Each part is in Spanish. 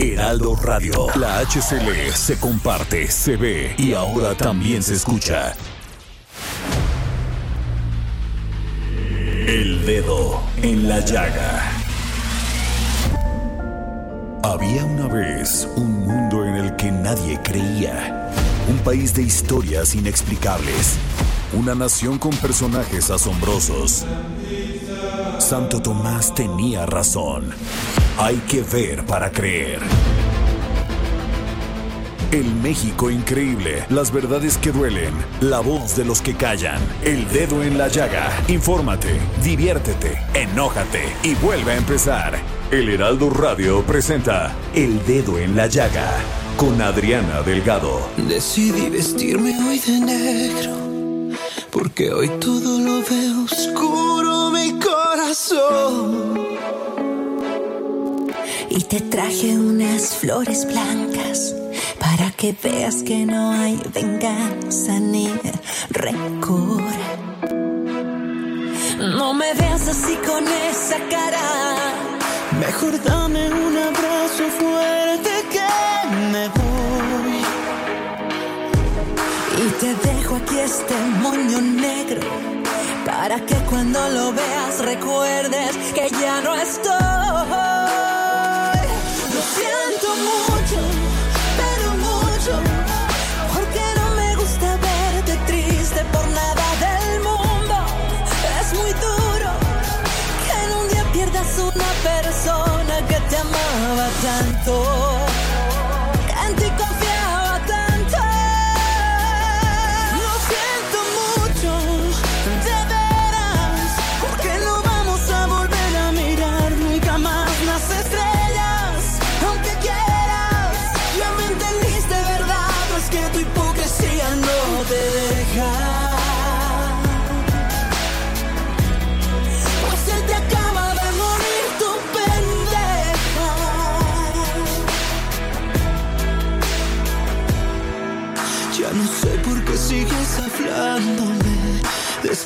Heraldo Radio. La HCL se comparte, se ve y ahora también se escucha. El dedo en la llaga. Había una vez un mundo en el que nadie creía. Un país de historias inexplicables. Una nación con personajes asombrosos. Santo Tomás tenía razón. Hay que ver para creer. El México increíble, las verdades que duelen, la voz de los que callan, el dedo en la llaga. Infórmate, diviértete, enójate y vuelve a empezar. El Heraldo Radio presenta El Dedo en la Llaga con Adriana Delgado. Decidí vestirme hoy de negro, porque hoy todo lo veo oscuro mi corazón. Y te traje unas flores blancas para que veas que no hay venganza ni rencor. No me veas así con esa cara. Mejor dame este moño negro para que cuando lo veas recuerdes que ya no estoy. Lo siento mucho, pero mucho, porque no me gusta verte triste por nada del mundo. Es muy duro que en un día pierdas una persona que te amaba tanto.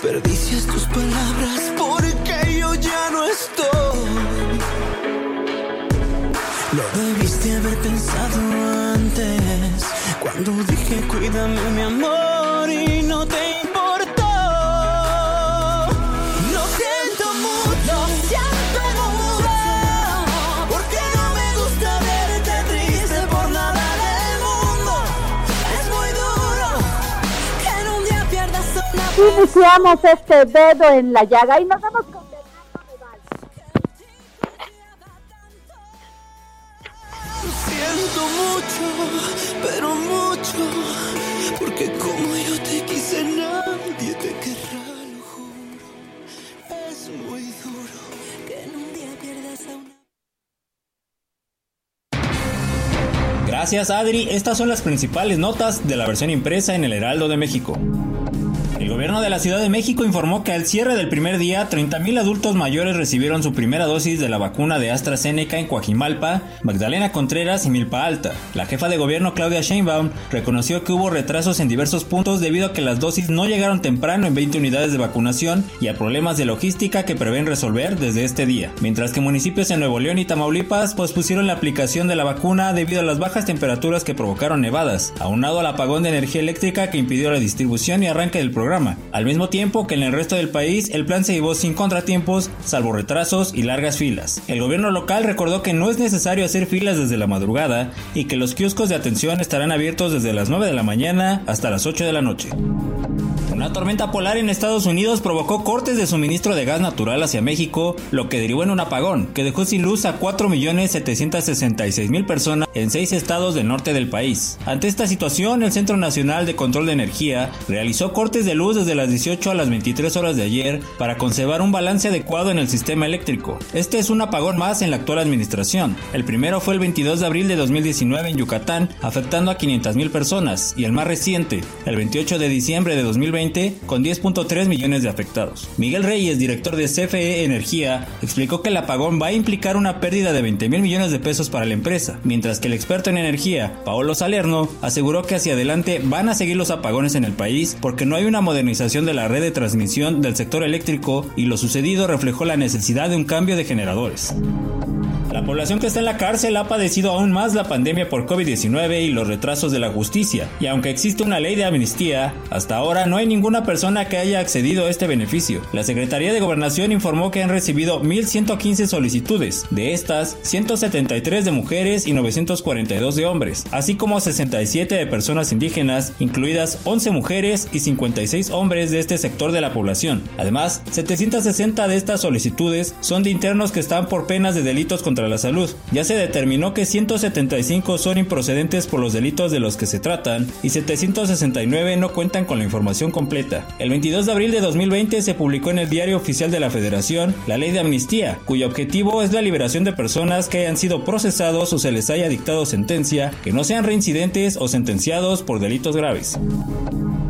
Desperdicias tus palabras porque yo ya no estoy. Lo debiste haber pensado antes. Cuando dije cuídame mi amor Iniciamos este dedo en la llaga y nos vamos con Fernando Noval. Lo siento mucho, pero mucho, porque como yo te quise nadie te querrá, lo juro. Es muy duro Que en un día pierdas a una Gracias Adri, estas son las principales notas de la versión impresa en el Heraldo de México. El gobierno de la Ciudad de México informó que al cierre del primer día, 30.000 adultos mayores recibieron su primera dosis de la vacuna de AstraZeneca en Coajimalpa, Magdalena Contreras y Milpa Alta. La jefa de gobierno Claudia Sheinbaum reconoció que hubo retrasos en diversos puntos debido a que las dosis no llegaron temprano en 20 unidades de vacunación y a problemas de logística que prevén resolver desde este día. Mientras que municipios en Nuevo León y Tamaulipas pospusieron la aplicación de la vacuna debido a las bajas temperaturas que provocaron nevadas, aunado al apagón de energía eléctrica que impidió la distribución y arranque del programa. Al mismo tiempo que en el resto del país el plan se llevó sin contratiempos, salvo retrasos y largas filas. El gobierno local recordó que no es necesario hacer filas desde la madrugada y que los kioscos de atención estarán abiertos desde las 9 de la mañana hasta las 8 de la noche. Una tormenta polar en Estados Unidos provocó cortes de suministro de gas natural hacia México, lo que derivó en un apagón que dejó sin luz a 4.766.000 personas en seis estados del norte del país. Ante esta situación, el Centro Nacional de Control de Energía realizó cortes de luz desde las 18 a las 23 horas de ayer para conservar un balance adecuado en el sistema eléctrico. Este es un apagón más en la actual administración. El primero fue el 22 de abril de 2019 en Yucatán, afectando a 500.000 personas, y el más reciente, el 28 de diciembre de 2020, con 10.3 millones de afectados. Miguel Reyes, director de CFE Energía, explicó que el apagón va a implicar una pérdida de 20 mil millones de pesos para la empresa, mientras que el experto en energía, Paolo Salerno, aseguró que hacia adelante van a seguir los apagones en el país porque no hay una modernización de la red de transmisión del sector eléctrico y lo sucedido reflejó la necesidad de un cambio de generadores. La población que está en la cárcel ha padecido aún más la pandemia por COVID-19 y los retrasos de la justicia, y aunque existe una ley de amnistía, hasta ahora no hay ninguna persona que haya accedido a este beneficio. La Secretaría de Gobernación informó que han recibido 1.115 solicitudes, de estas 173 de mujeres y 942 de hombres, así como 67 de personas indígenas, incluidas 11 mujeres y 56 hombres de este sector de la población. Además, 760 de estas solicitudes son de internos que están por penas de delitos contra la salud. Ya se determinó que 175 son improcedentes por los delitos de los que se tratan y 769 no cuentan con la información completa. El 22 de abril de 2020 se publicó en el Diario Oficial de la Federación la Ley de Amnistía, cuyo objetivo es la liberación de personas que hayan sido procesados o se les haya dictado sentencia, que no sean reincidentes o sentenciados por delitos graves.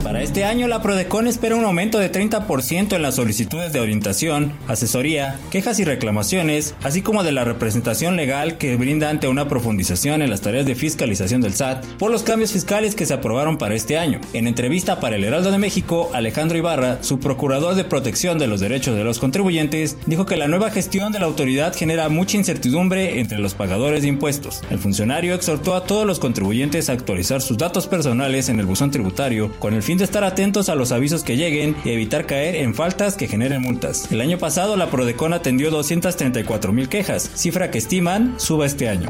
Para este año, la Prodecon espera un aumento de 30% en las solicitudes de orientación, asesoría, quejas y reclamaciones, así como de la representación legal que brinda ante una profundización en las tareas de fiscalización del SAT por los cambios fiscales que se aprobaron para este año. En entrevista para el Heraldo de México, Alejandro Ibarra, su procurador de protección de los derechos de los contribuyentes, dijo que la nueva gestión de la autoridad genera mucha incertidumbre entre los pagadores de impuestos. El funcionario exhortó a todos los contribuyentes a actualizar sus datos personales en el buzón tributario con el fin de estar atentos a los avisos que lleguen y evitar caer en faltas que generen multas. El año pasado la Prodecon atendió 234 mil quejas, cifra que estiman suba este año.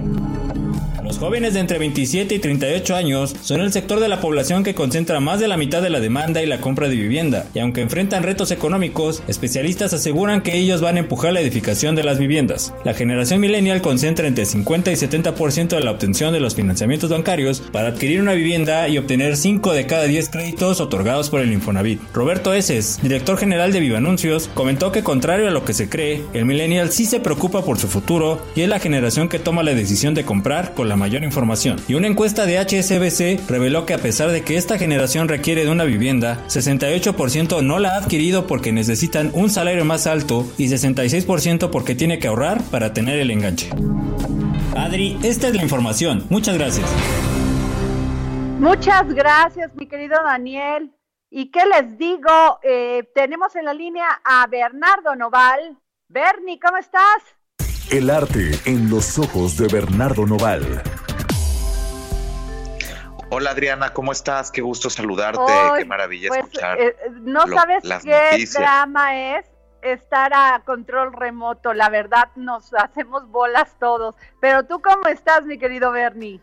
Los jóvenes de entre 27 y 38 años son el sector de la población que concentra más de la mitad de la demanda y la compra de vivienda, y aunque enfrentan retos económicos, especialistas aseguran que ellos van a empujar la edificación de las viviendas. La generación millennial concentra entre 50 y 70% de la obtención de los financiamientos bancarios para adquirir una vivienda y obtener 5 de cada 10 créditos otorgados por el Infonavit. Roberto Eses, director general de Vivanuncios, comentó que contrario a lo que se cree, el millennial sí se preocupa por su futuro y es la generación que toma la decisión de comprar con la mayor información. Y una encuesta de HSBC reveló que a pesar de que esta generación requiere de una vivienda, 68% no la ha adquirido porque necesitan un salario más alto y 66% porque tiene que ahorrar para tener el enganche. Adri, esta es la información. Muchas gracias. Muchas gracias, mi querido Daniel. ¿Y qué les digo? Eh, tenemos en la línea a Bernardo Noval. Bernie, ¿cómo estás? El arte en los ojos de Bernardo Noval. Hola Adriana, ¿cómo estás? Qué gusto saludarte, Hoy, qué maravilla pues, escuchar. eh, no lo- sabes las qué noticias. drama es estar a control remoto. La verdad, nos hacemos bolas todos. Pero tú, ¿cómo estás, mi querido Bernie?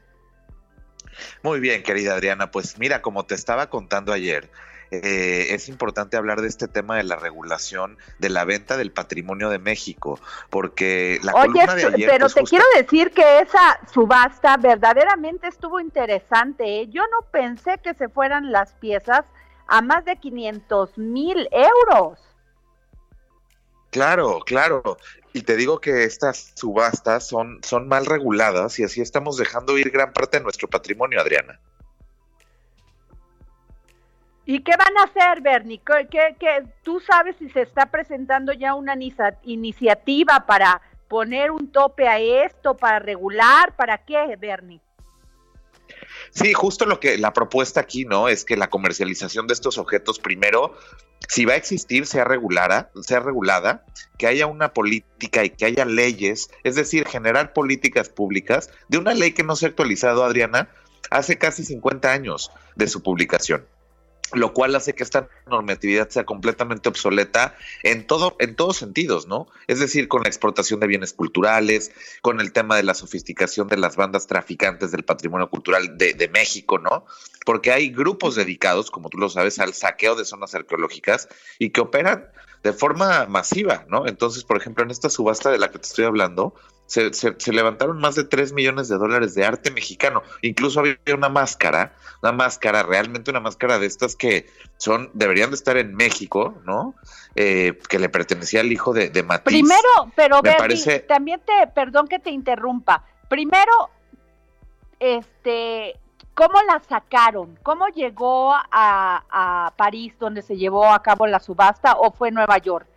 Muy bien, querida Adriana, pues mira, como te estaba contando ayer, eh, es importante hablar de este tema de la regulación de la venta del patrimonio de México, porque la Oye, columna de ayer... pero pues, te quiero decir que esa subasta verdaderamente estuvo interesante. ¿eh? Yo no pensé que se fueran las piezas a más de 500 mil euros. Claro, claro. Y te digo que estas subastas son, son mal reguladas y así estamos dejando ir gran parte de nuestro patrimonio, Adriana. ¿Y qué van a hacer, Bernie? ¿Qué, qué- qué- tú sabes si se está presentando ya una iniciativa para poner un tope a esto, para regular? ¿Para qué, Bernie? Sí, justo lo que la propuesta aquí, ¿no? Es que la comercialización de estos objetos, primero, si va a existir, sea regulada, sea regulada, que haya una política y que haya leyes, es decir, generar políticas públicas de una ley que no se ha actualizado, Adriana, hace casi 50 años de su publicación. Lo cual hace que esta normatividad sea completamente obsoleta en todo en todos sentidos, ¿no? Es decir, con la exportación de bienes culturales, con el tema de la sofisticación de las bandas traficantes del patrimonio cultural de, de México, ¿no? Porque hay grupos dedicados, como tú lo sabes, al saqueo de zonas arqueológicas y que operan de forma masiva, ¿no? Entonces, por ejemplo, en esta subasta de la que te estoy hablando, se, se, levantaron más de 3 millones de dólares de arte mexicano. Incluso había una máscara, una máscara, realmente una máscara de estas que son, deberían de estar en México, ¿no? Eh, que le pertenecía al hijo de, de Matiz. Primero, pero Me Bernie, parece- también te, perdón que te interrumpa. Primero, este, ¿cómo la sacaron? ¿Cómo llegó a, a París donde se llevó a cabo la subasta o fue Nueva York?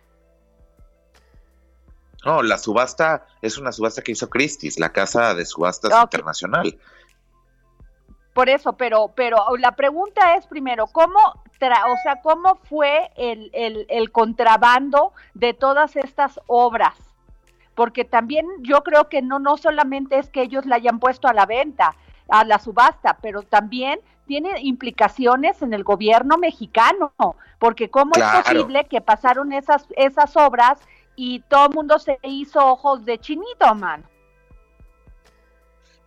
No, la subasta es una subasta que hizo Christie's, la casa de subastas internacional. Por eso, pero, pero la pregunta es primero, ¿cómo, tra- o sea, cómo fue el, el, el contrabando de todas estas obras? Porque también yo creo que no, no solamente es que ellos la hayan puesto a la venta, a la subasta, pero también tiene implicaciones en el gobierno mexicano, porque cómo Claro. es posible que pasaron esas, esas obras y todo el mundo se hizo ojos de chinito, man.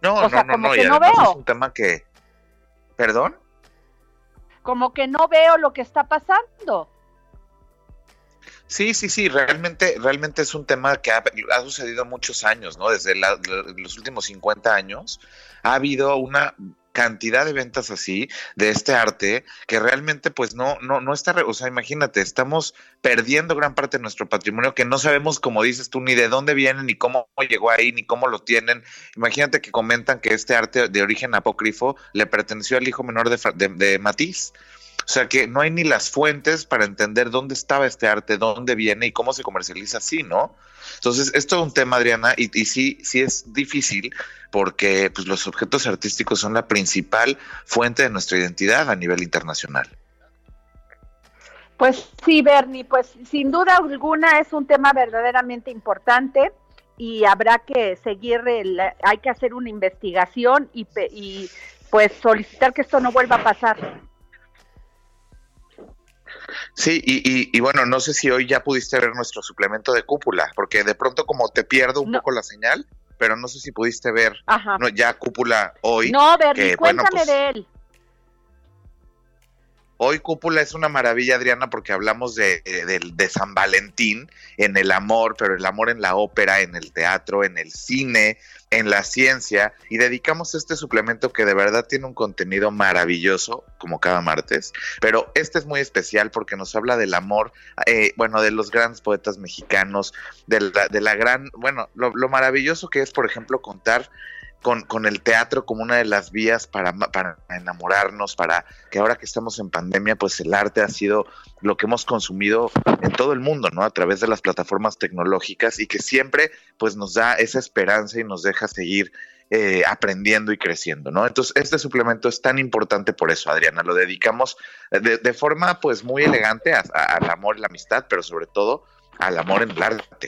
No, O no, sea, no, como no, que y no además veo. es un tema que... ¿Perdón? Como que no veo lo que está pasando. Sí, sí, sí, realmente, realmente es un tema que ha, sucedido muchos años, ¿no? Desde la- los últimos 50 años ha habido una cantidad de ventas así de este arte que realmente pues no no no está o sea imagínate estamos perdiendo gran parte de nuestro patrimonio que no sabemos como dices tú ni de dónde viene ni cómo llegó ahí ni cómo lo tienen imagínate que comentan que este arte de origen apócrifo le perteneció al hijo menor de, de, de Matisse sea que no hay ni las fuentes para entender dónde estaba este arte, dónde viene y cómo se comercializa así, ¿no? Entonces, esto es un tema, Adriana, y, y sí, sí es difícil porque pues, los objetos artísticos son la principal fuente de nuestra identidad a nivel internacional. Pues sí, Bernie, pues sin duda alguna es un tema verdaderamente importante y habrá que seguir, el- hay que hacer una investigación y, y pues solicitar que esto no vuelva a pasar. Sí, y, y, y bueno, no sé si hoy ya pudiste ver nuestro suplemento de cúpula, porque de pronto como te pierdo un No. poco la señal, pero no sé si pudiste ver Ajá. no, ya cúpula hoy. no, Bernie, que, bueno, cuéntame pues, de él. Hoy Cúpula es una maravilla, Adriana, porque hablamos de, San Valentín, en el amor, pero el amor en la ópera, en el teatro, en el cine, en la ciencia, y dedicamos este suplemento que de verdad tiene un contenido maravilloso, como cada martes, pero este es muy especial porque nos habla del amor, eh, bueno, de los grandes poetas mexicanos, de la, de la gran, bueno, lo maravilloso que es, por ejemplo, contar con, con, el teatro como una de las vías para, para, enamorarnos, para que ahora que estamos en pandemia, pues el arte ha sido lo que hemos consumido en todo el mundo, ¿no? A través de las plataformas tecnológicas y que siempre pues nos da esa esperanza y nos deja seguir eh, aprendiendo y creciendo, ¿no? Entonces, este suplemento es tan importante por eso, Adriana, lo dedicamos de, de forma pues muy elegante al amor la amistad, pero sobre todo al amor en el arte.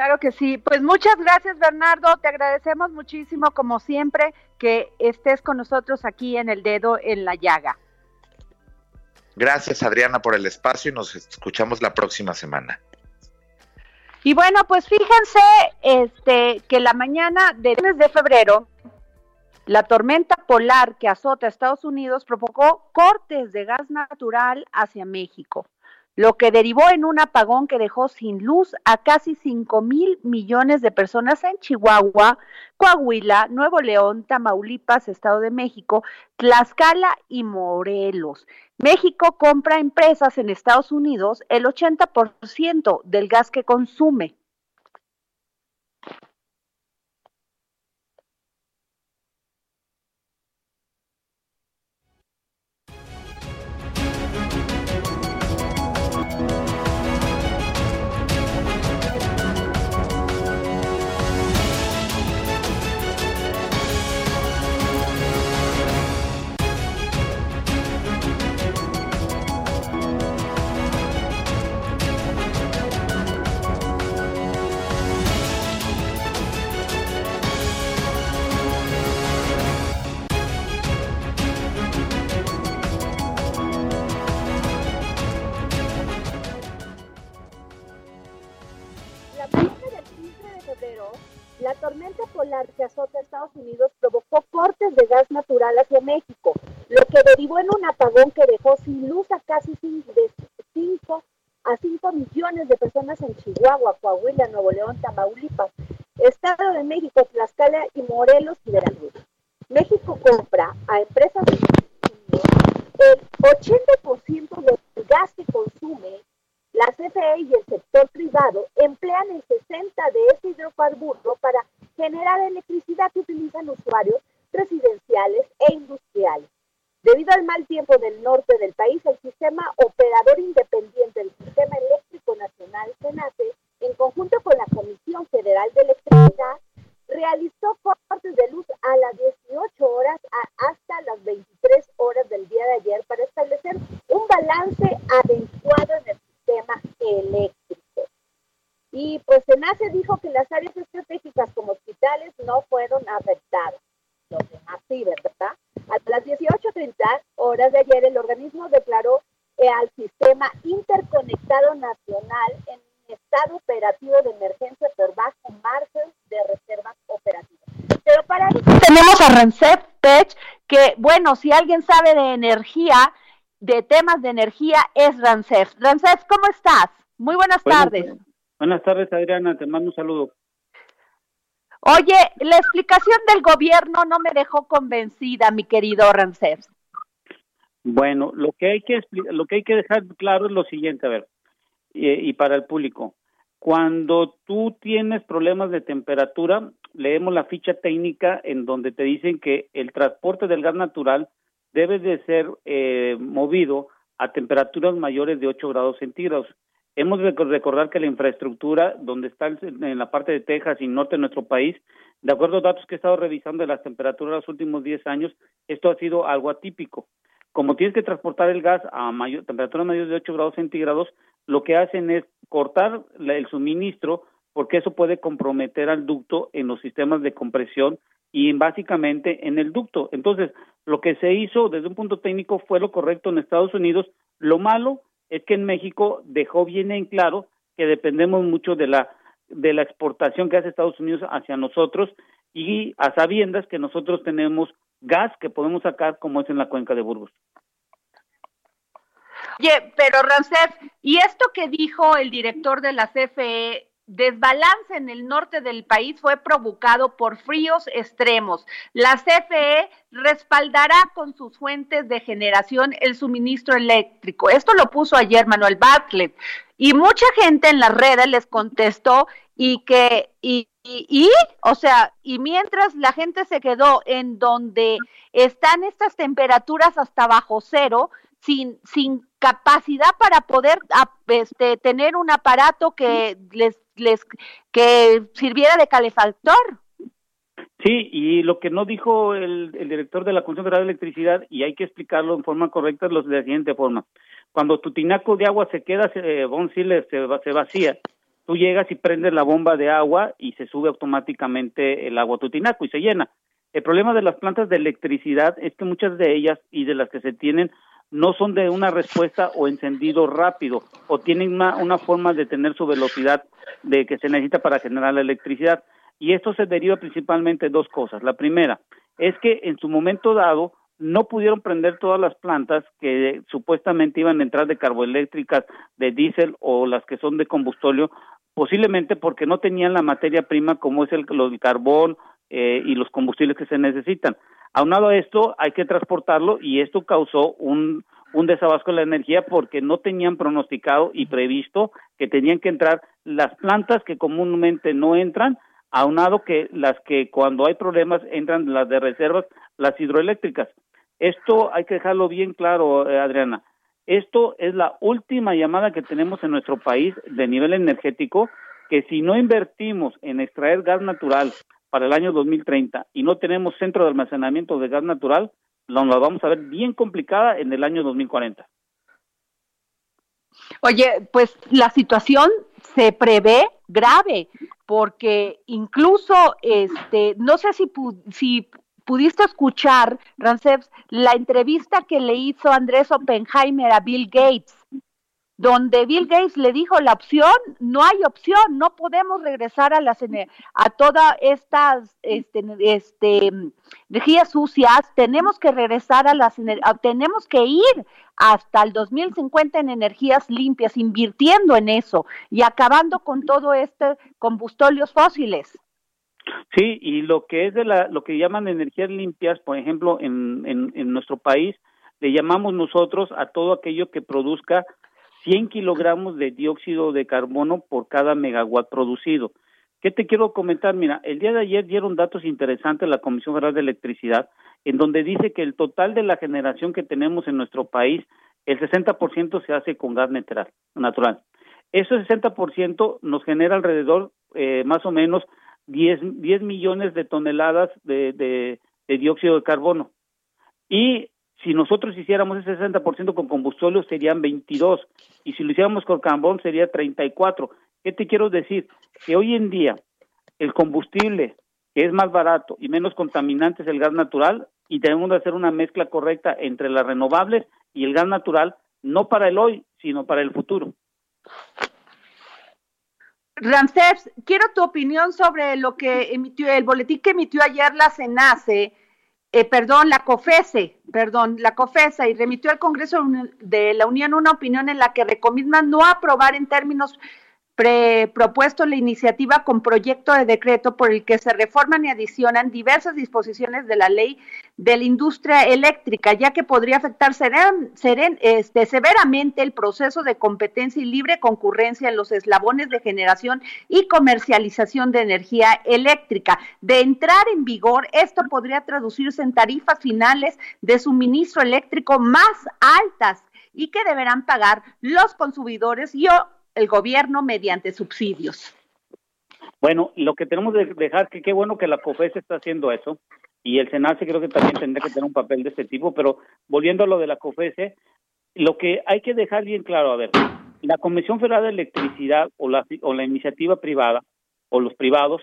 Claro que sí. Pues muchas gracias, Bernardo. Te agradecemos muchísimo, como siempre, que estés con nosotros aquí en el dedo en la llaga. Gracias, Adriana, por el espacio y nos escuchamos la próxima semana. Y bueno, pues fíjense este, que la mañana del mes de febrero, la tormenta polar que azota a Estados Unidos provocó cortes de gas natural hacia México lo que derivó en un apagón que dejó sin luz a casi 5 mil millones de personas en Chihuahua, Coahuila, Nuevo León, Tamaulipas, Estado de México, Tlaxcala y Morelos. México compra empresas en Estados Unidos el 80% del gas que consume. Febrero, la tormenta polar que azota a Estados Unidos provocó cortes de gas natural hacia México, lo que derivó en un apagón que dejó sin luz a casi 5 a 5 millones de personas en Chihuahua, Coahuila, Nuevo León, Tamaulipas, Estado de México, Tlaxcala y Morelos y Veracruz. México compra a empresas de el 80% del gas que consume la CFE y el sector privado emplean el 60 de ese hidrocarburo para generar electricidad que utilizan usuarios residenciales e industriales. Debido al mal tiempo del norte del país, el sistema operador independiente del Sistema Eléctrico Nacional, SENACE, en conjunto con la Comisión Federal de Electricidad, realizó cortes de luz a las 18 horas hasta las 23 horas del día de ayer para establecer un balance adecuado en el sistema eléctrico. Y pues SENACE dijo que las áreas estratégicas como hospitales no fueron afectadas. Los demás sí, ¿verdad? A las 18.30 horas de ayer el organismo declaró eh, al sistema interconectado nacional en estado operativo de emergencia por bajo margen de reservas operativas. Pero para eso tenemos a Rancef Tech, que bueno, si alguien sabe de energía, de temas de energía, es Rancef. Rancef, ¿cómo estás? Muy buenas, tardes. Buenas tardes, Adriana, te mando un saludo. Oye, la explicación del gobierno no me dejó convencida, mi querido Rancef. Bueno, lo que hay que lo que hay que dejar claro es lo siguiente, a ver, y, para el público. Cuando tú tienes problemas de temperatura, leemos la ficha técnica en donde te dicen que el transporte del gas natural debe de ser eh, movido a temperaturas mayores de 8 grados centígrados. Hemos de recordar que la infraestructura, donde está en la parte de Texas y norte de nuestro país, de acuerdo a datos que he estado revisando de las temperaturas de los últimos 10 años, esto ha sido algo atípico. Como tienes que transportar el gas a mayor, temperatura mayor de 8 grados centígrados, lo que hacen es cortar el suministro porque eso puede comprometer al ducto en los sistemas de compresión y básicamente en el ducto. Entonces, lo que se hizo desde un punto técnico fue lo correcto en Estados Unidos. Lo malo es que en México dejó bien en claro que dependemos mucho de la de la exportación que hace Estados Unidos hacia nosotros y a sabiendas que nosotros tenemos gas que podemos sacar como es en la cuenca de Burgos. Oye, pero Ramsés, ¿y esto que dijo el director de la CFE desbalance en el norte del país fue provocado por fríos extremos. La CFE respaldará con sus fuentes de generación el suministro eléctrico. Esto lo puso ayer Manuel Bartlett. Y mucha gente en las redes les contestó y que, y, y, o sea, y mientras la gente se quedó en donde están estas temperaturas hasta bajo cero, sin, sin capacidad para poder este, tener un aparato que les, les que sirviera de calefactor. Sí, y lo que no dijo el, el director de la Comisión Federal de Electricidad, y hay que explicarlo en forma correcta, es de la siguiente forma. Cuando tu tinaco de agua se queda, se, se, se vacía, tú llegas y prendes la bomba de agua y se sube automáticamente el agua a tu tinaco y se llena. El problema de las plantas de electricidad es que muchas de ellas y de las que se tienen no son de una respuesta o encendido rápido o tienen una, una forma de tener su velocidad de que se necesita para generar la electricidad. Y esto se deriva principalmente de dos cosas. La primera es que en su momento dado no pudieron prender todas las plantas que supuestamente iban a entrar de carboeléctricas, de diésel o las que son de combustóleo, posiblemente porque no tenían la materia prima como es el, el carbón eh, y los combustibles que se necesitan. Aunado a esto, hay que transportarlo y esto causó un, un desabasco de la energía porque no tenían pronosticado y previsto que tenían que entrar las plantas que comúnmente no entran, aunado que las que cuando hay problemas entran las de reservas, las hidroeléctricas. Esto hay que dejarlo bien claro, eh, Adriana. Esto es la última llamada que tenemos en nuestro país de nivel energético, que si no invertimos en extraer gas natural para el año 2030 y no tenemos centro de almacenamiento de gas natural, nos la vamos a ver bien complicada en el año 2040. Oye, pues la situación se prevé grave porque incluso este no sé si si pudiste escuchar Ranceps la entrevista que le hizo Andrés Oppenheimer a Bill Gates donde Bill Gates le dijo la opción, no hay opción, no podemos regresar a las a todas estas este, este, energías sucias, tenemos que regresar a las tenemos que ir hasta el 2050 en energías limpias, invirtiendo en eso y acabando con todo este combustorios fósiles. Sí, y lo que es de la, lo que llaman energías limpias, por ejemplo, en, en nuestro país, le llamamos nosotros a todo aquello que produzca 100 kilogramos de dióxido de carbono por cada megawatt producido. ¿Qué te quiero comentar? Mira, el día de ayer dieron datos interesantes la Comisión Federal de Electricidad, en donde dice que el total de la generación que tenemos en nuestro país, el 60% se hace con gas natural. Ese 60% nos genera alrededor, eh, más o menos, 10, 10 millones de toneladas de, de dióxido de carbono. Y si nosotros hiciéramos ese 60% con combustible serían 22 y si lo hiciéramos con carbón sería 34. ¿Qué te quiero decir? Que hoy en día el combustible que es más barato y menos contaminante es el gas natural y tenemos que hacer una mezcla correcta entre las renovables y el gas natural, no para el hoy, sino para el futuro. Ramsés, quiero tu opinión sobre lo que emitió el boletín que emitió ayer la CENACE eh, perdón, la COFESE, perdón, la COFESA y remitió al Congreso de la Unión una opinión en la que recomienda no aprobar en términos propuesto la iniciativa con proyecto de decreto por el que se reforman y adicionan diversas disposiciones de la ley de la industria eléctrica, ya que podría afectar este, severamente el proceso de competencia y libre concurrencia en los eslabones de generación y comercialización de energía eléctrica. De entrar en vigor, esto podría traducirse en tarifas finales de suministro eléctrico más altas y que deberán pagar los consumidores y el gobierno mediante subsidios. Bueno, lo que tenemos que dejar, que qué bueno que la COFES está haciendo eso, y el SENACE creo que también tendría que tener un papel de este tipo, pero volviendo a lo de la COFESE, lo que hay que dejar bien claro, a ver, la Comisión Federal de Electricidad o la, o la iniciativa privada o los privados,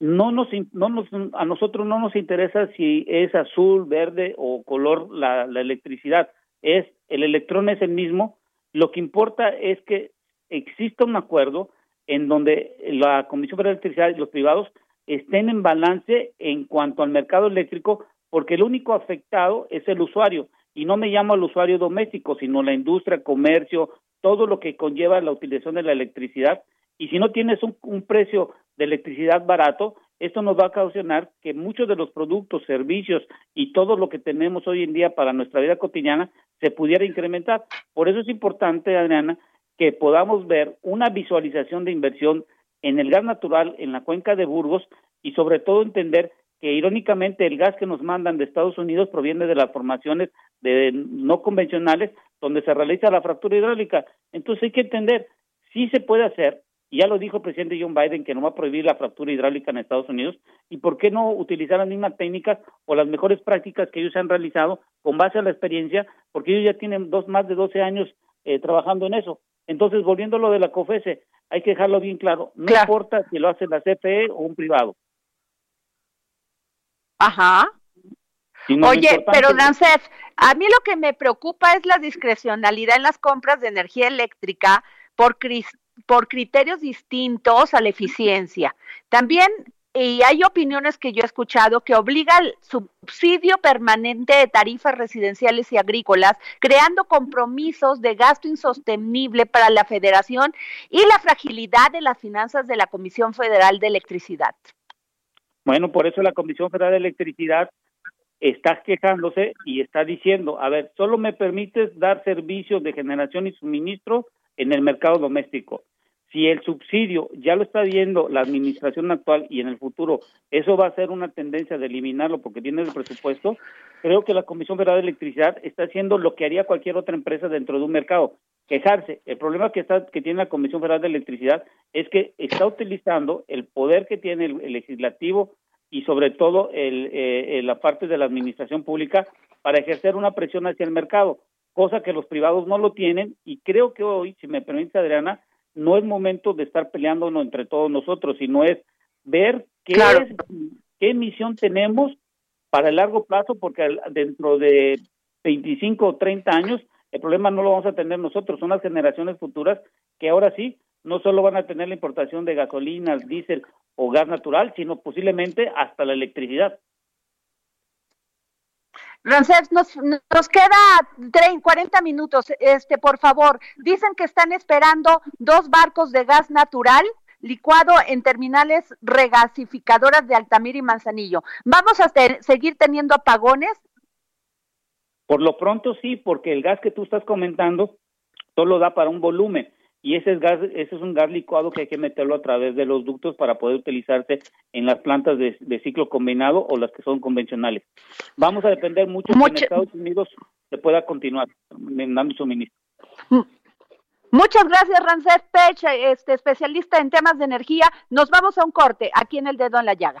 no nos, no nos, a nosotros no nos interesa si es azul, verde o color la, la electricidad, es el electrón es el mismo, lo que importa es que exista un acuerdo en donde la Comisión Federal de Electricidad y los privados estén en balance en cuanto al mercado eléctrico, porque el único afectado es el usuario, y no me llamo al usuario doméstico, sino la industria, comercio, todo lo que conlleva la utilización de la electricidad, y si no tienes un, un precio de electricidad barato, esto nos va a ocasionar que muchos de los productos, servicios y todo lo que tenemos hoy en día para nuestra vida cotidiana se pudiera incrementar. Por eso es importante, Adriana, que podamos ver una visualización de inversión en el gas natural en la cuenca de Burgos y sobre todo entender que irónicamente el gas que nos mandan de Estados Unidos proviene de las formaciones de no convencionales donde se realiza la fractura hidráulica. Entonces hay que entender, sí se puede hacer, y ya lo dijo el presidente John Biden que no va a prohibir la fractura hidráulica en Estados Unidos, y por qué no utilizar las mismas técnicas o las mejores prácticas que ellos han realizado con base a la experiencia, porque ellos ya tienen dos, más de 12 años eh, trabajando en eso. Entonces, volviendo a lo de la COFESE, hay que dejarlo bien claro. No importa si lo hace la CFE o un privado. Ajá. Oye, pero Dancef, a mí lo que me preocupa es la discrecionalidad en las compras de energía eléctrica por, por criterios distintos a la eficiencia. También y hay opiniones que yo he escuchado que obliga al subsidio permanente de tarifas residenciales y agrícolas, creando compromisos de gasto insostenible para la federación y la fragilidad de las finanzas de la Comisión Federal de Electricidad. Bueno, por eso la Comisión Federal de Electricidad está quejándose y está diciendo, a ver, solo me permites dar servicios de generación y suministro en el mercado doméstico si el subsidio ya lo está viendo la administración actual y en el futuro eso va a ser una tendencia de eliminarlo porque tiene el presupuesto, creo que la Comisión Federal de Electricidad está haciendo lo que haría cualquier otra empresa dentro de un mercado, quejarse. El problema que está que tiene la Comisión Federal de Electricidad es que está utilizando el poder que tiene el, legislativo y sobre todo el, eh, la parte de la administración pública para ejercer una presión hacia el mercado, cosa que los privados no lo tienen y creo que hoy, si me permite Adriana, no es momento de estar peleándonos entre todos nosotros, sino es ver qué, es, qué misión tenemos para el largo plazo, porque dentro de 25 o 30 años El problema no lo vamos a tener nosotros, son las generaciones futuras que ahora sí no solo van a tener la importación de gasolina, diésel o gas natural, sino posiblemente hasta la electricidad. Rancés, nos, nos queda 30, 40 minutos, este, por favor. Dicen que están esperando dos barcos de gas natural licuado en terminales regasificadoras de Altamira y Manzanillo. ¿Vamos a seguir teniendo apagones? Por lo pronto sí, porque el gas que tú estás comentando solo da para un volumen y ese es gas, ese es un gas licuado que hay que meterlo a través de los ductos para poder utilizarse en las plantas de, ciclo combinado o las que son convencionales. Vamos a depender mucho, mucho. que en Estados Unidos se pueda continuar dando suministro. Mm. Muchas gracias, Rancés Pech, este especialista en temas de energía. Nos vamos a un corte aquí en el dedo en la llaga.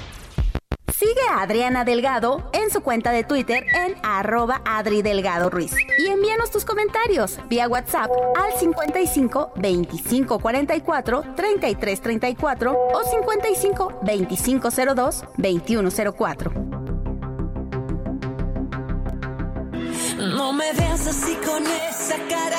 Sigue a Adriana Delgado en su cuenta de Twitter en arroba Adri Delgado Ruiz. Y envíanos tus comentarios vía WhatsApp al 55 25 44 33 34 o 55 25 02 21 04. No me veas así con esa cara.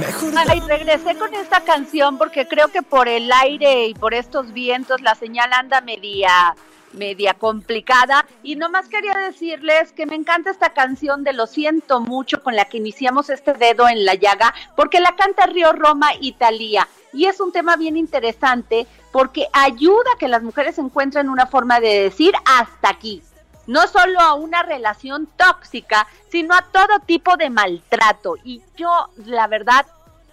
Mejor Ay, regresé con esta canción porque creo que por el aire y por estos vientos la señal anda media media complicada. Y nomás quería decirles que me encanta esta canción de Lo siento mucho con la que iniciamos este dedo en la llaga, porque la canta Río Roma Italia. Y es un tema bien interesante porque ayuda a que las mujeres encuentren una forma de decir hasta aquí. No solo a una relación tóxica, sino a todo tipo de maltrato. Y yo, la verdad,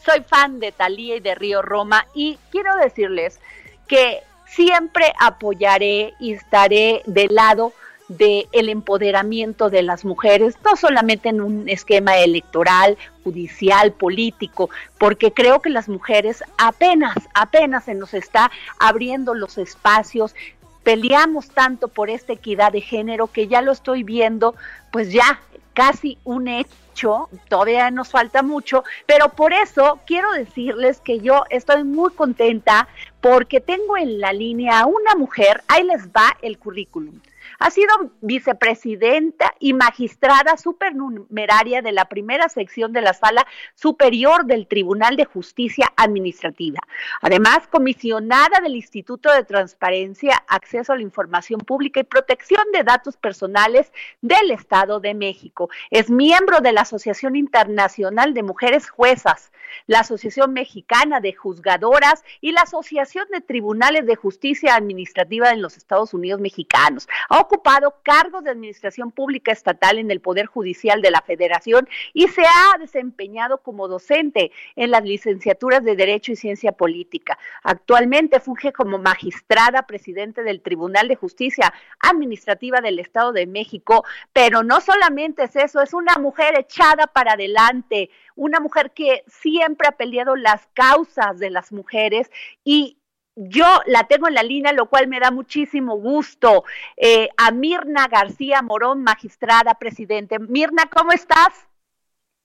soy fan de Talía y de Río Roma y quiero decirles que siempre apoyaré y estaré del lado del el empoderamiento de las mujeres, no solamente en un esquema electoral, judicial, político, porque creo que las mujeres apenas, apenas se nos está abriendo los espacios, peleamos tanto por esta equidad de género que ya lo estoy viendo, pues ya casi un hecho todavía nos falta mucho, pero por eso quiero decirles que yo estoy muy contenta porque tengo en la línea a una mujer, ahí les va el currículum. Ha sido vicepresidenta y magistrada supernumeraria de la primera sección de la Sala Superior del Tribunal de Justicia Administrativa. Además, comisionada del Instituto de Transparencia, Acceso a la Información Pública y Protección de Datos Personales del Estado de México. Es miembro de la Asociación Internacional de Mujeres Juezas, la Asociación Mexicana de Juzgadoras y la Asociación de Tribunales de Justicia Administrativa en los Estados Unidos Mexicanos. Ocupado cargos de administración pública estatal en el Poder Judicial de la Federación y se ha desempeñado como docente en las licenciaturas de Derecho y Ciencia Política. Actualmente funge como magistrada presidente del Tribunal de Justicia Administrativa del Estado de México, pero no solamente es eso, es una mujer echada para adelante, una mujer que siempre ha peleado las causas de las mujeres y yo la tengo en la línea, lo cual me da muchísimo gusto. Eh, a Mirna García Morón, magistrada, presidente. Mirna, ¿cómo estás?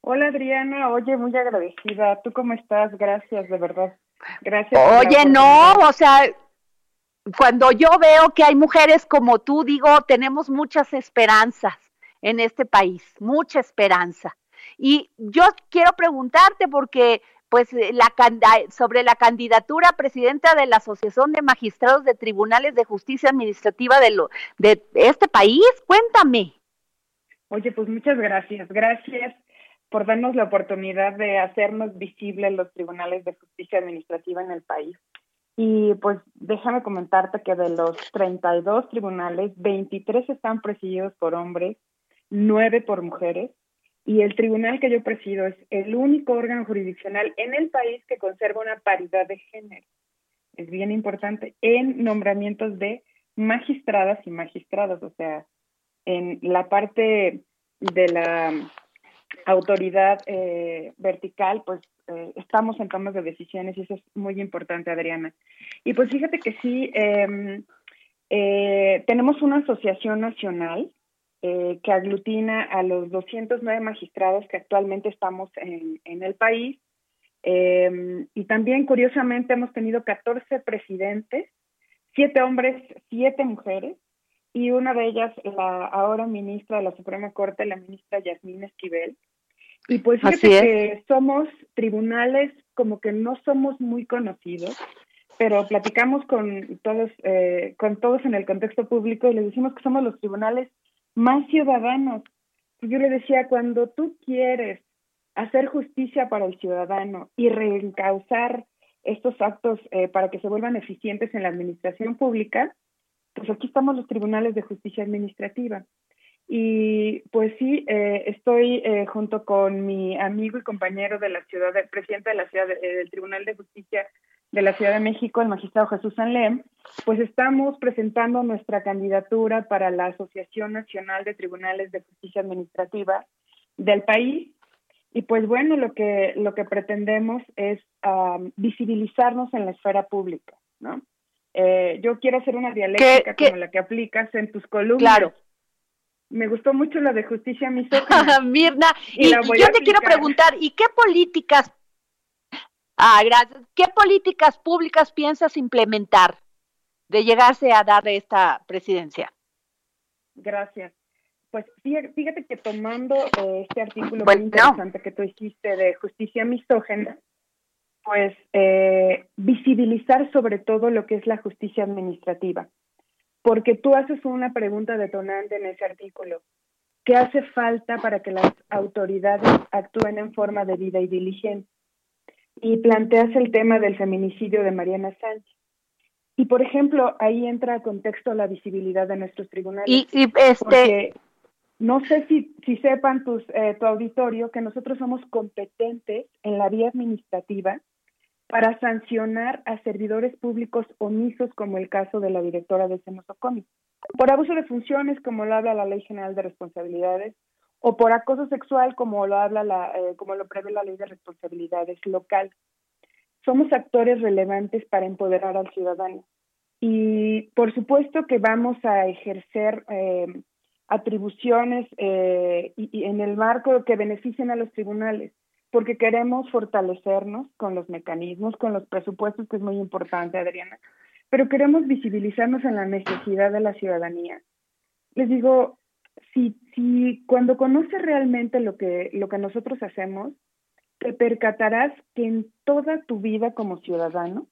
Hola Adriana, oye, muy agradecida. ¿Tú cómo estás? Gracias, de verdad. Gracias. Oye, no, o sea, cuando yo veo que hay mujeres como tú, digo, tenemos muchas esperanzas en este país, mucha esperanza. Y yo quiero preguntarte porque pues eh, la sobre la candidatura presidenta de la Asociación de Magistrados de Tribunales de Justicia Administrativa de, lo, de este país. Cuéntame. Oye, pues muchas gracias. Gracias por darnos la oportunidad de hacernos visibles los tribunales de justicia administrativa en el país. Y pues déjame comentarte que de los 32 tribunales, 23 están presididos por hombres, 9 por mujeres, y el tribunal que yo presido es el único órgano jurisdiccional en el país que conserva una paridad de género. Es bien importante en nombramientos de magistradas y magistrados, o sea, en la parte de la autoridad eh, vertical, pues eh, estamos en tomas de decisiones y eso es muy importante, Adriana. Y pues fíjate que sí, em, eh, tenemos una asociación nacional que aglutina a los 209 magistrados que actualmente estamos en, en el país. Em, y también, curiosamente, hemos tenido 14 presidentes, siete hombres, siete mujeres, y una de ellas, la ahora ministra de la Suprema Corte, la ministra Yasmín Esquivel. Y pues fíjate que somos tribunales como que no somos muy conocidos, pero platicamos con todos, eh, con todos en el contexto público y les decimos que somos los tribunales más ciudadanos. Yo le decía, cuando tú quieres hacer justicia para el ciudadano y reencauzar estos actos eh, para que se vuelvan eficientes en la administración pública, pues aquí estamos los tribunales de justicia administrativa. Y pues sí, eh, estoy eh, junto con mi amigo y compañero de la ciudad, de, presidente de la ciudad eh, del Tribunal de Justicia de la Ciudad de México, el magistrado Jesús Sanlem, pues estamos presentando nuestra candidatura para la Asociación Nacional de Tribunales de Justicia Administrativa del país. Y pues bueno, lo que, lo que pretendemos es visibilizarnos en la esfera pública, ¿no? Eh, yo quiero hacer una dialéctica como la que aplicas en tus columnas. Claro. Me gustó mucho la de justicia misógina. Mirna, y, yo te quiero preguntar, ¿y qué políticas, ah, gracias, qué políticas públicas piensas implementar de llegarse a dar esta presidencia? Gracias. Pues fíjate que tomando eh, este artículo muy interesante que tú hiciste de justicia misógena, pues eh, visibilizar sobre todo lo que es la justicia administrativa, porque tú haces una pregunta detonante en ese artículo. ¿Qué hace falta para que las autoridades actúen en forma de vida y diligente? Y planteas el tema del feminicidio de Mariana Sánchez. Y por ejemplo, ahí entra a contexto la visibilidad de nuestros tribunales. Y, este, no sé si, si sepan tus, eh, tu auditorio que nosotros somos competentes en la vía administrativa para sancionar a servidores públicos omisos, como el caso de la directora de Senosocomi, por abuso de funciones, como lo habla la Ley General de Responsabilidades, o por acoso sexual, como lo habla la, eh, como lo prevé la Ley de Responsabilidades local. Somos actores relevantes para empoderar al ciudadano. Y por supuesto que vamos a ejercer eh, atribuciones eh, y en el marco que beneficien a los tribunales porque queremos fortalecernos con los mecanismos, con los presupuestos, que es muy importante, Adriana, pero queremos visibilizarnos en la necesidad de la ciudadanía. Les digo, si, si cuando conoces realmente lo que, lo que nosotros hacemos, te percatarás que en toda tu vida como ciudadano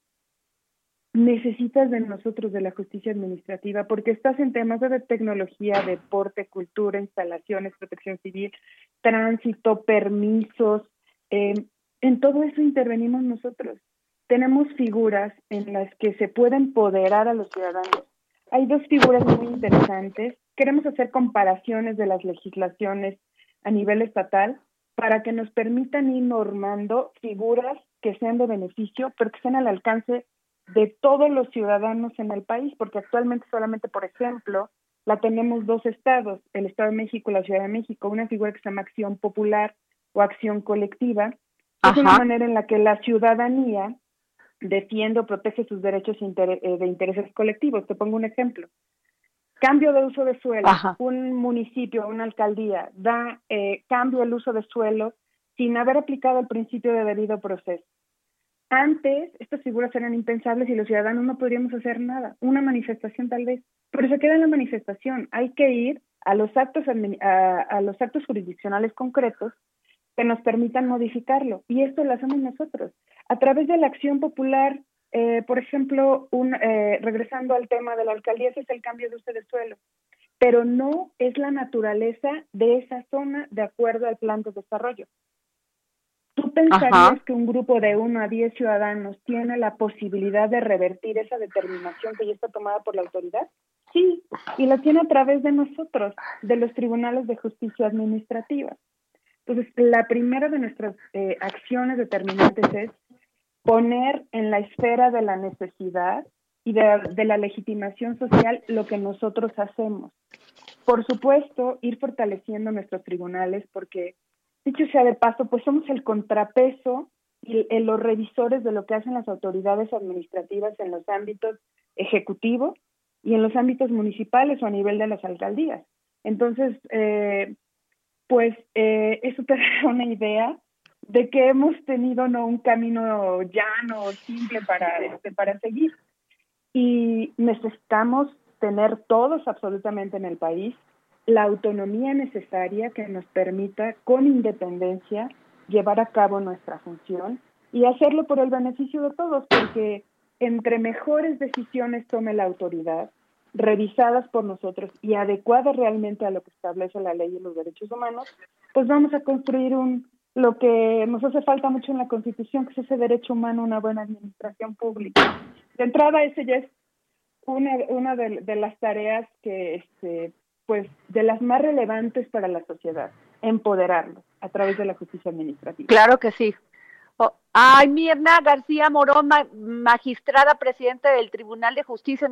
necesitas de nosotros, de la justicia administrativa, porque estás en temas de tecnología, deporte, cultura, instalaciones, protección civil, tránsito, permisos, eh, en todo eso intervenimos nosotros. Tenemos figuras en las que se puede empoderar a los ciudadanos. Hay dos figuras muy interesantes. Queremos hacer comparaciones de las legislaciones a nivel estatal para que nos permitan ir normando figuras que sean de beneficio, pero que sean al alcance de todos los ciudadanos en el país, porque actualmente solamente, por ejemplo, la tenemos dos estados, el Estado de México y la Ciudad de México, una figura que se llama Acción Popular o acción colectiva, es una manera en la que la ciudadanía defiende o protege sus derechos eh, de intereses colectivos. Te pongo un ejemplo. Cambio de uso de suelo. Un municipio, una alcaldía da eh, cambio el uso de suelo sin haber aplicado el principio de debido proceso. Antes, estas figuras eran impensables y los ciudadanos no podríamos hacer nada. Una manifestación tal vez, pero se queda en la manifestación. Hay que ir a los actos, a los actos jurisdiccionales concretos que nos permitan modificarlo. Y esto lo hacemos nosotros. A través de la acción popular, eh, por ejemplo, un, eh, regresando al tema de la alcaldía, ese es el cambio de uso de suelo. pero no es la naturaleza de esa zona de acuerdo al plan de desarrollo. ¿Tú pensarías que un grupo de uno a diez ciudadanos tiene la posibilidad de revertir esa determinación que ya está tomada por la autoridad? Sí, y la tiene a través de nosotros, de los tribunales de justicia administrativa. Entonces, la primera de nuestras eh, acciones determinantes es poner en la esfera de la necesidad y de, la legitimación social lo que nosotros hacemos. Por supuesto, ir fortaleciendo nuestros tribunales porque, dicho sea de paso, pues somos el contrapeso y los revisores de lo que hacen las autoridades administrativas en los ámbitos ejecutivos y en los ámbitos municipales o a nivel de las alcaldías. Entonces, eh, pues eh, eso te da una idea de que hemos tenido no un camino llano, simple para, este, para seguir. Y necesitamos tener todos absolutamente en el país la autonomía necesaria que nos permita con independencia llevar a cabo nuestra función y hacerlo por el beneficio de todos, porque entre mejores decisiones tome la autoridad, revisadas por nosotros y adecuadas realmente a lo que establece la ley y los derechos humanos, pues vamos a construir un lo que nos hace falta mucho en la Constitución, que es ese derecho humano, una buena administración pública. De entrada, ese ya es una, una de, de las tareas que, este, pues, de las más relevantes para la sociedad, empoderarlo a través de la justicia administrativa. Claro que sí. Oh, ay, Mirna García Morón, magistrada presidenta del Tribunal de Justicia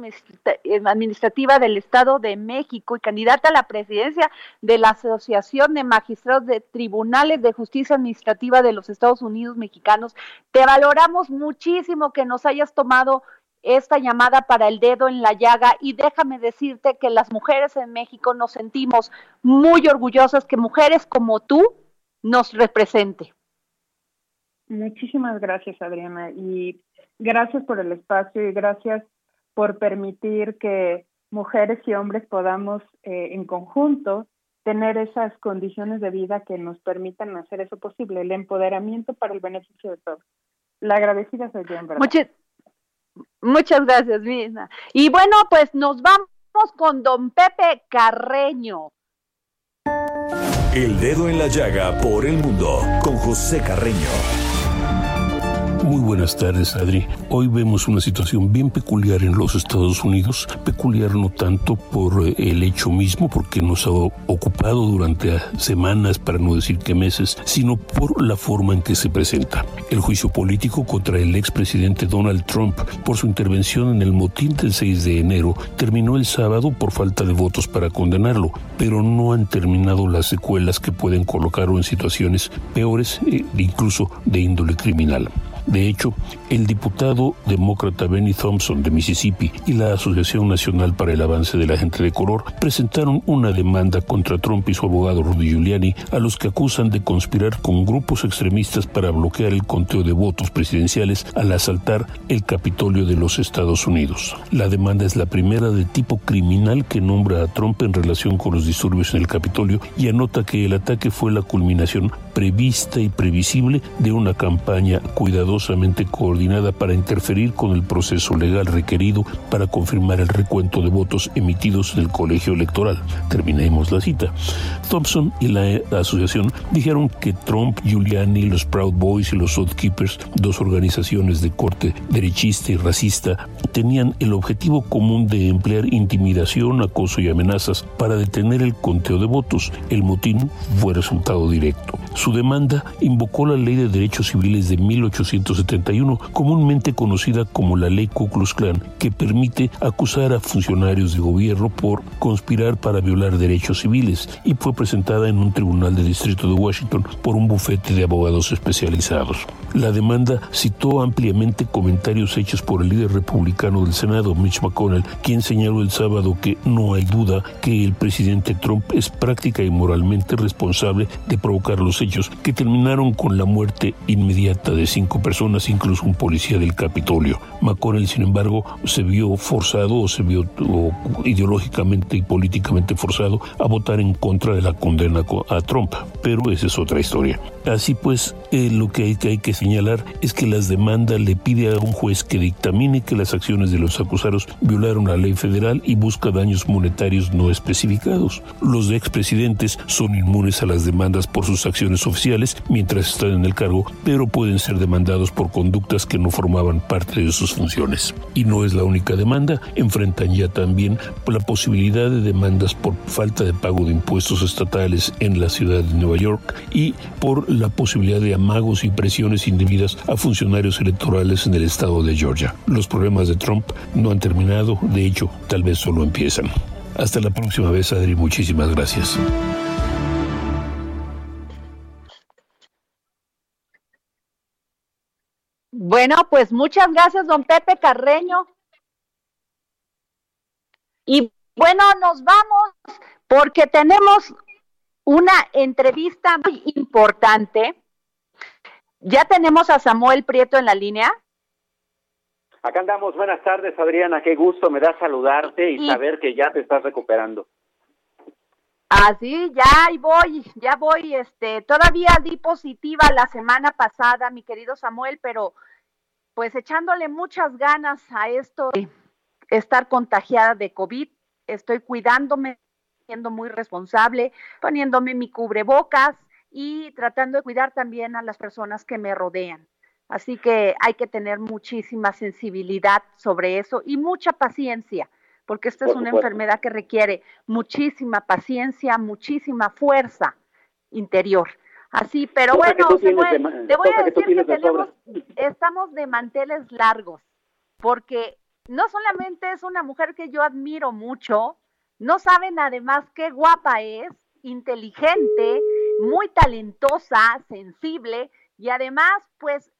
eh, Administrativa del Estado de México y candidata a la presidencia de la Asociación de Magistrados de Tribunales de Justicia Administrativa de los Estados Unidos Mexicanos. Te valoramos muchísimo que nos hayas tomado esta llamada para el dedo en la llaga y déjame decirte que las mujeres en México nos sentimos muy orgullosas que mujeres como tú nos represente. Muchísimas gracias, Adriana, y gracias por el espacio y gracias por permitir que mujeres y hombres podamos eh, en conjunto tener esas condiciones de vida que nos permitan hacer eso posible, el empoderamiento para el beneficio de todos. La agradecida soy yo, en verdad. Muchas, muchas gracias, Mirna. Y bueno, pues nos vamos con don Pepe Carreño. El dedo en la llaga por el mundo con José Carreño. Muy buenas tardes, Adri. Hoy vemos una situación bien peculiar en los Estados Unidos, peculiar no tanto por eh, el hecho mismo, porque nos ha ocupado durante semanas, para no decir que meses, sino por la forma en que se presenta. El juicio político contra el expresidente Donald Trump por su intervención en el motín del 6 de enero terminó el sábado por falta de votos para condenarlo, pero no han terminado las secuelas que pueden colocarlo en situaciones peores, eh, incluso de índole criminal. De hecho, el diputado demócrata Benny Thompson de Mississippi y la Asociación Nacional para el Avance de la Gente de Color presentaron una demanda contra Trump y su abogado Rudy Giuliani, a los que acusan de conspirar con grupos extremistas para bloquear el conteo de votos presidenciales al asaltar el Capitolio de los Estados Unidos. La demanda es la primera de tipo criminal que nombra a Trump en relación con los disturbios en el Capitolio y anota que el ataque fue la culminación prevista y previsible de una campaña cuidadosamente coordinada para interferir con el proceso legal requerido para confirmar el recuento de votos emitidos en el colegio electoral. Terminemos la cita. Thompson y la asociación dijeron que Trump, Giuliani, los Proud Boys y los Keepers, dos organizaciones de corte derechista y racista, tenían el objetivo común de emplear intimidación, acoso y amenazas para detener el conteo de votos. El motín fue resultado directo. Su demanda invocó la Ley de Derechos Civiles de 1871, comúnmente conocida como la Ley Ku Klux Klan, que permite acusar a funcionarios de gobierno por conspirar para violar derechos civiles y fue presentada en un tribunal de distrito de Washington por un bufete de abogados especializados. La demanda citó ampliamente comentarios hechos por el líder republicano del Senado, Mitch McConnell, quien señaló el sábado que no hay duda que el presidente Trump es práctica y moralmente responsable de provocar los hechos que terminaron con la muerte inmediata de cinco personas, incluso un policía del Capitolio. McConnell, sin embargo, se vio forzado o se vio ideológicamente y políticamente forzado a votar en contra de la condena a Trump, pero esa es otra historia. Así pues, eh, lo que hay, que hay que señalar es que las demandas le pide a un juez que dictamine que las acciones de los acusados violaron la ley federal y busca daños monetarios no especificados. Los expresidentes son inmunes a las demandas por sus acciones oficiales mientras están en el cargo, pero pueden ser demandados por conductas que no formaban parte de sus funciones. Y no es la única demanda, enfrentan ya también la posibilidad de demandas por falta de pago de impuestos estatales en la ciudad de Nueva York y por la posibilidad de amagos y presiones indebidas a funcionarios electorales en el estado de Georgia. Los problemas de Trump no han terminado, de hecho, tal vez solo empiezan. Hasta la próxima vez, Adri, muchísimas gracias. Bueno, pues muchas gracias, don Pepe Carreño. Y bueno, nos vamos porque tenemos una entrevista muy importante. Ya tenemos a Samuel Prieto en la línea. Acá andamos. Buenas tardes, Adriana. Qué gusto me da saludarte y, saber que ya te estás recuperando. Así, ya ahí voy, ya voy. Este, todavía di positiva la semana pasada, mi querido Samuel, pero pues echándole muchas ganas a esto de estar contagiada de COVID. Estoy cuidándome, siendo muy responsable, poniéndome mi cubrebocas y tratando de cuidar también a las personas que me rodean. Así que hay que tener muchísima sensibilidad sobre eso y mucha paciencia, porque esta es una enfermedad que requiere muchísima paciencia, muchísima fuerza interior. Así, pero bueno, te voy a decir que, tenemos, estamos de manteles largos, porque no solamente es una mujer que yo admiro mucho, no saben además qué guapa es, inteligente, muy talentosa, sensible y además pues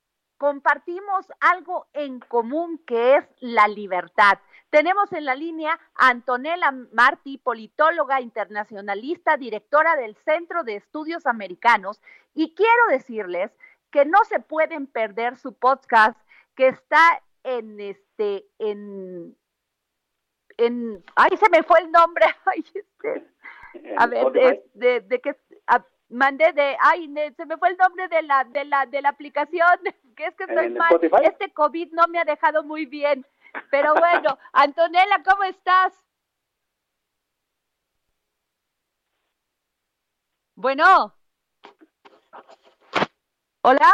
compartimos algo en común que es la libertad. Tenemos en la línea a Antonella Martí, politóloga internacionalista, directora del Centro de Estudios Americanos, y quiero decirles que no se pueden perder su podcast que está en este en en ay se me fue el nombre ay este, a ver de, de, de que mandé de, ay, se me fue el nombre de la, de la, de la aplicación, que es que estoy mal, este COVID no me ha dejado muy bien, pero bueno, Antonella, ¿cómo estás? Bueno. Hola.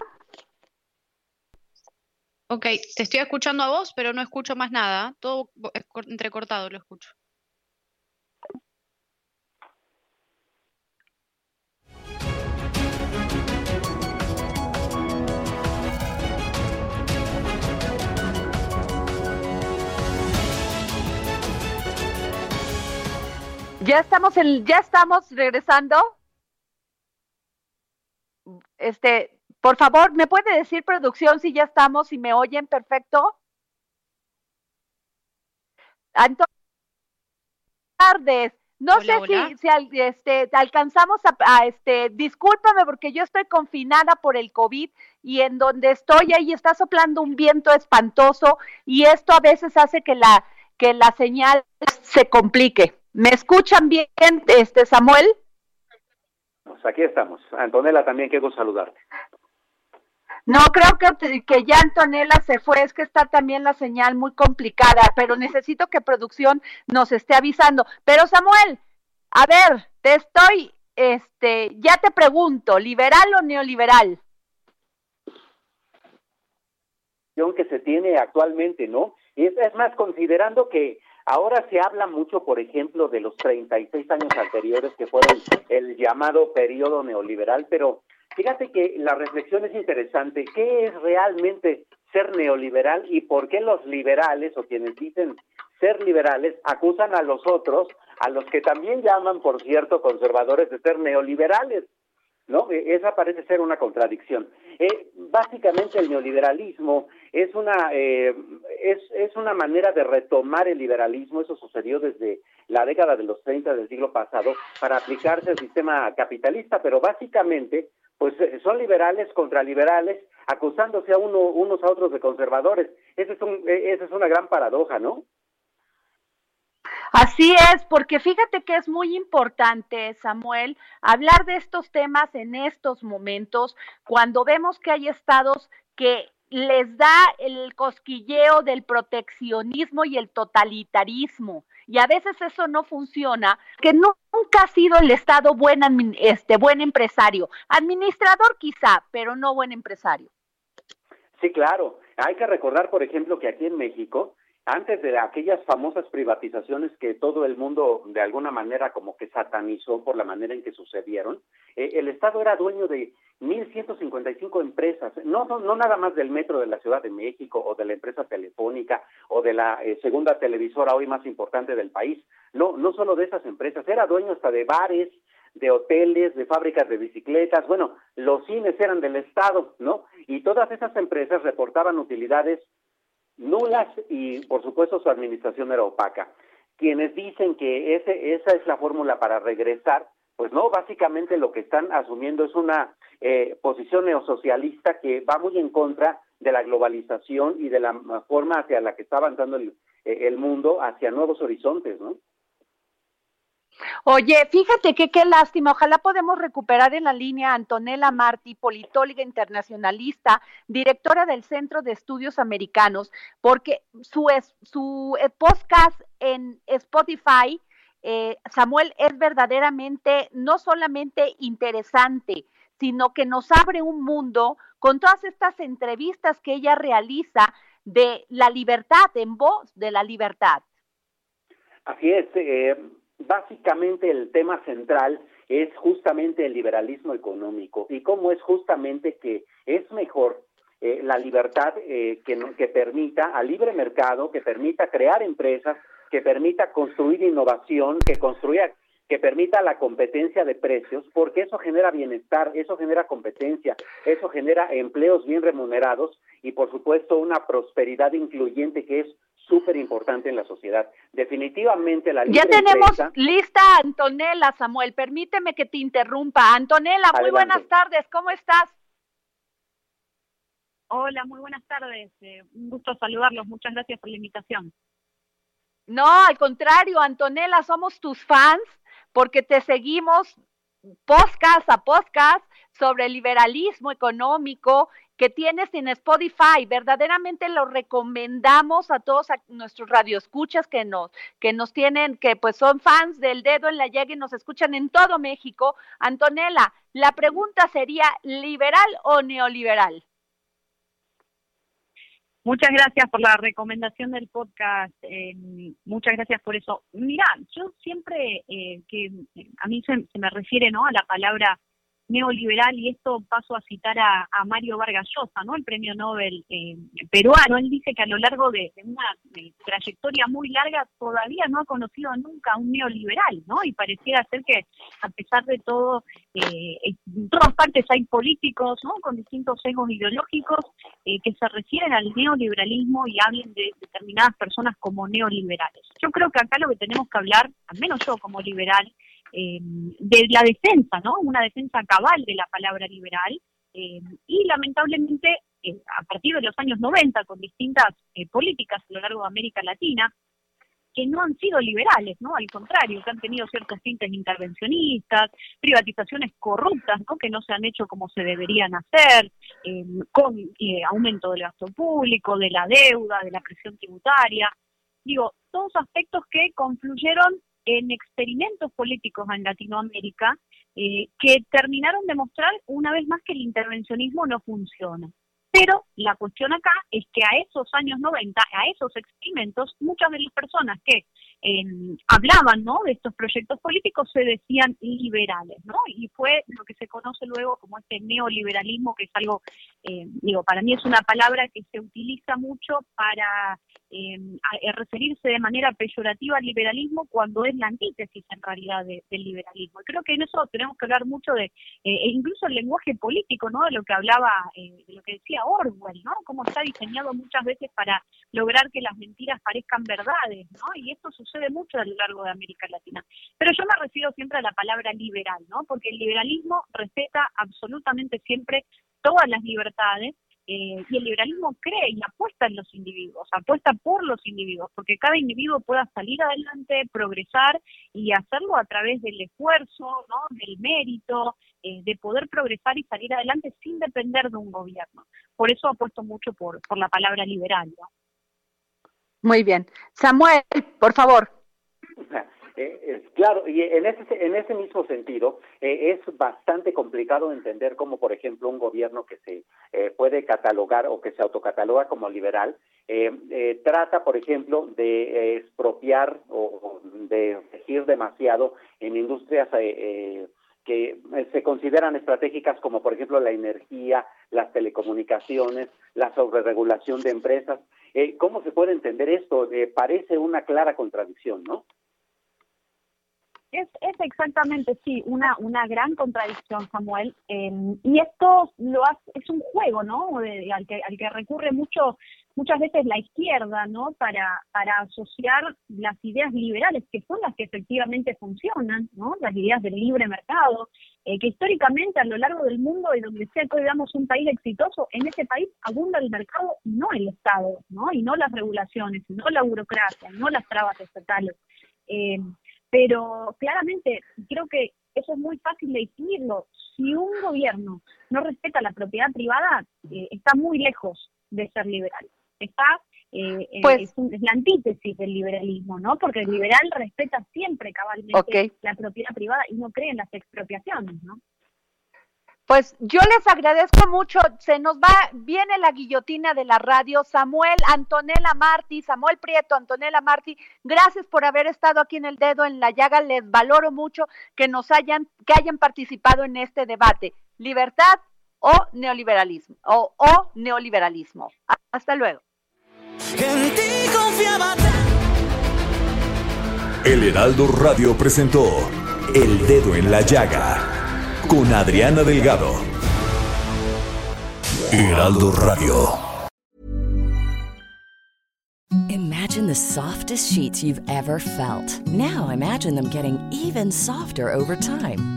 Ok, te estoy escuchando a vos, pero no escucho más nada. Todo entrecortado lo escucho. Ya estamos en, ya estamos regresando. Este, por favor, ¿me puede decir producción si ya estamos, si me oyen perfecto? Antonio, tardes. No sé si, si este, alcanzamos a, este, discúlpame porque yo estoy confinada por el COVID y en donde estoy ahí está soplando un viento espantoso y esto a veces hace que la, que la señal se complique. ¿Me escuchan bien, este Samuel? Pues aquí estamos. Antonella, también quiero saludarte. No, creo que, que ya Antonella se fue, es que está también la señal muy complicada, pero necesito que producción nos esté avisando. Pero Samuel, a ver, te estoy, este, ya te pregunto, ¿liberal o neoliberal? que se tiene actualmente, ¿no? Y es más, considerando que Ahora se habla mucho, por ejemplo, de los 36 años anteriores que fueron el llamado periodo neoliberal, pero fíjate que la reflexión es interesante. ¿Qué es realmente ser neoliberal y por qué los liberales o quienes dicen ser liberales acusan a los otros, a los que también llaman, por cierto, conservadores, de ser neoliberales? ¿no? E, esa parece ser una contradicción. Eh, básicamente el neoliberalismo es una eh, es, es una manera de retomar el liberalismo, eso sucedió desde la década de los 30 del siglo pasado, para aplicarse al sistema capitalista, pero básicamente pues eh, son liberales contra liberales, acusándose a uno, unos a otros de conservadores. Ese es un, eh, esa es una gran paradoja, ¿no? Así es, porque fíjate que es muy importante, Samuel, hablar de estos temas en estos momentos, cuando vemos que hay estados que les da el cosquilleo del proteccionismo y el totalitarismo. Y a veces eso no funciona, que nunca ha sido el Estado buen, este, buen empresario. Administrador quizá, pero no buen empresario. Sí, claro. Hay que recordar, por ejemplo, que aquí en México antes de aquellas famosas privatizaciones que todo el mundo de alguna manera como que satanizó por la manera en que sucedieron, eh, el Estado era dueño de 1.155 empresas, no, no, nada más del metro de la Ciudad de México o de la empresa telefónica o de la eh, segunda televisora hoy más importante del país, no, no solo de esas empresas, era dueño hasta de bares, de hoteles, de fábricas de bicicletas, bueno, los cines eran del Estado, ¿no? Y todas esas empresas reportaban utilidades nulas y por supuesto su administración era opaca. Quienes dicen que ese, esa es la fórmula para regresar, pues no, básicamente lo que están asumiendo es una eh, posición neosocialista que va muy en contra de la globalización y de la forma hacia la que está avanzando el, eh, el mundo hacia nuevos horizontes, ¿no? Oye, fíjate que qué lástima, ojalá podemos recuperar en la línea a Antonella Martí, politóloga internacionalista, directora del Centro de Estudios Americanos, porque su, su eh, podcast en Spotify, eh, Samuel, es verdaderamente no solamente interesante, sino que nos abre un mundo con todas estas entrevistas que ella realiza de la libertad, en voz de la libertad. Así es, eh, básicamente el tema central es justamente el liberalismo económico y cómo es justamente que es mejor eh, la libertad eh, que, que permita al libre mercado, que permita crear empresas, que permita construir innovación, que construya que permita la competencia de precios, porque eso genera bienestar, eso genera competencia, eso genera empleos bien remunerados y por supuesto una prosperidad incluyente que es súper importante en la sociedad. Definitivamente la Ya tenemos lista Antonella, Samuel. Permíteme que te interrumpa. Antonella, muy buenas tardes. ¿Cómo estás? Hola, muy buenas tardes. Eh, un gusto saludarlos. Muchas gracias por la invitación. No, al contrario, Antonella, somos tus fans porque te seguimos podcast a podcast sobre el liberalismo económico que tienes en Spotify. Verdaderamente lo recomendamos a todos nuestros radioescuchas que nos, que nos tienen, que pues son fans del dedo en la llaga y nos escuchan en todo México. Antonella, la pregunta sería, ¿liberal o neoliberal? Muchas gracias por la recomendación del podcast. Eh, muchas gracias por eso. Mira, yo siempre eh, que a mí se, se, me refiere ¿no? a la palabra neoliberal y esto paso a citar a, Mario Vargas Llosa, ¿no? El premio Nobel eh, peruano. Él dice que a lo largo de, una trayectoria muy larga todavía no ha conocido nunca a un neoliberal, ¿no? Y pareciera ser que a pesar de todo, eh, en todas partes hay políticos, ¿no? Con distintos sesgos ideológicos eh, que se refieren al neoliberalismo y hablen de determinadas personas como neoliberales. Yo creo que acá lo que tenemos que hablar, al menos yo como liberal, eh, de la defensa, ¿no? Una defensa cabal de la palabra liberal. Eh, y lamentablemente, eh, a partir de los años 90, con distintas políticas a lo largo de América Latina, que no han sido liberales, ¿no? Al contrario, que han tenido ciertos tintes intervencionistas, privatizaciones corruptas, ¿no? Que no se han hecho como se deberían hacer, con aumento del gasto público, de la deuda, de la presión tributaria. Digo, todos aspectos que confluyeron en experimentos políticos en Latinoamérica eh, que terminaron de mostrar una vez más que el intervencionismo no funciona. Pero la cuestión acá es que a esos años 90, a esos experimentos, muchas de las personas que hablaban ¿no? de estos proyectos políticos se decían liberales, ¿no? Y fue lo que se conoce luego como este neoliberalismo, que es algo, eh, digo, para mí es una palabra que se utiliza mucho para em, eh, referirse de manera peyorativa al liberalismo cuando es la antítesis en realidad del liberalismo. Y creo que en eso tenemos que hablar mucho de, eh, e incluso el lenguaje político, ¿no? De lo que hablaba, de lo que decía Orwell, ¿no? Cómo está diseñado muchas veces para lograr que las mentiras parezcan verdades, ¿no? Y esto sucede mucho a lo largo de América Latina. Pero yo me refiero siempre a la palabra liberal, ¿no? Porque el liberalismo respeta absolutamente siempre todas las libertades eh, y el liberalismo cree y apuesta en los individuos, apuesta por los individuos, porque cada individuo pueda salir adelante, progresar y hacerlo a través del esfuerzo, ¿no? del mérito, eh, de poder progresar y salir adelante sin depender de un gobierno. Por eso apuesto mucho por, por la palabra liberal. Muy bien. Samuel, por favor. Eh, claro, y en ese, en ese mismo sentido, eh, es bastante complicado entender cómo, por ejemplo, un gobierno que se eh, puede catalogar o que se autocataloga como liberal, trata, por ejemplo, de expropiar o, de regir demasiado en industrias que se consideran estratégicas como por ejemplo la energía, las telecomunicaciones, la sobreregulación de empresas. ¿Cómo se puede entender esto? parece una clara contradicción, ¿no? Es, es exactamente, sí, una, una gran contradicción, Samuel. Em, y esto lo hace, es un juego, ¿no? al, que, al que recurre mucho, muchas veces la izquierda, ¿no? Para, para asociar las ideas liberales, que son las que efectivamente funcionan, ¿no? Las ideas del libre mercado, eh, que históricamente a lo largo del mundo y donde sea que hoy veamos un país exitoso, en ese país abunda el mercado y no el Estado, ¿no? Y no las regulaciones, y no la burocracia, y no las trabas estatales. Eh, pero claramente creo que eso es muy fácil de definirlo. Si un gobierno no respeta la propiedad privada, eh, está muy lejos de ser liberal. Está eh, eh, pues, es, la antítesis del liberalismo, ¿no? Porque el liberal respeta siempre cabalmente la propiedad privada y no cree en las expropiaciones, ¿no? Pues yo les agradezco mucho. Se nos va, viene la guillotina de la radio. Samuel, Antonella Martí, Samuel Prieto, Antonella Martí, gracias por haber estado aquí en el dedo en la llaga. Les valoro mucho que nos hayan, que hayan participado en este debate. Libertad o neoliberalismo, o, o neoliberalismo. Hasta luego. El Heraldo Radio presentó El Dedo en la Llaga con Adriana Delgado. Heraldo Radio. Imagine the softest sheets you've ever felt. Now imagine them getting even softer over time.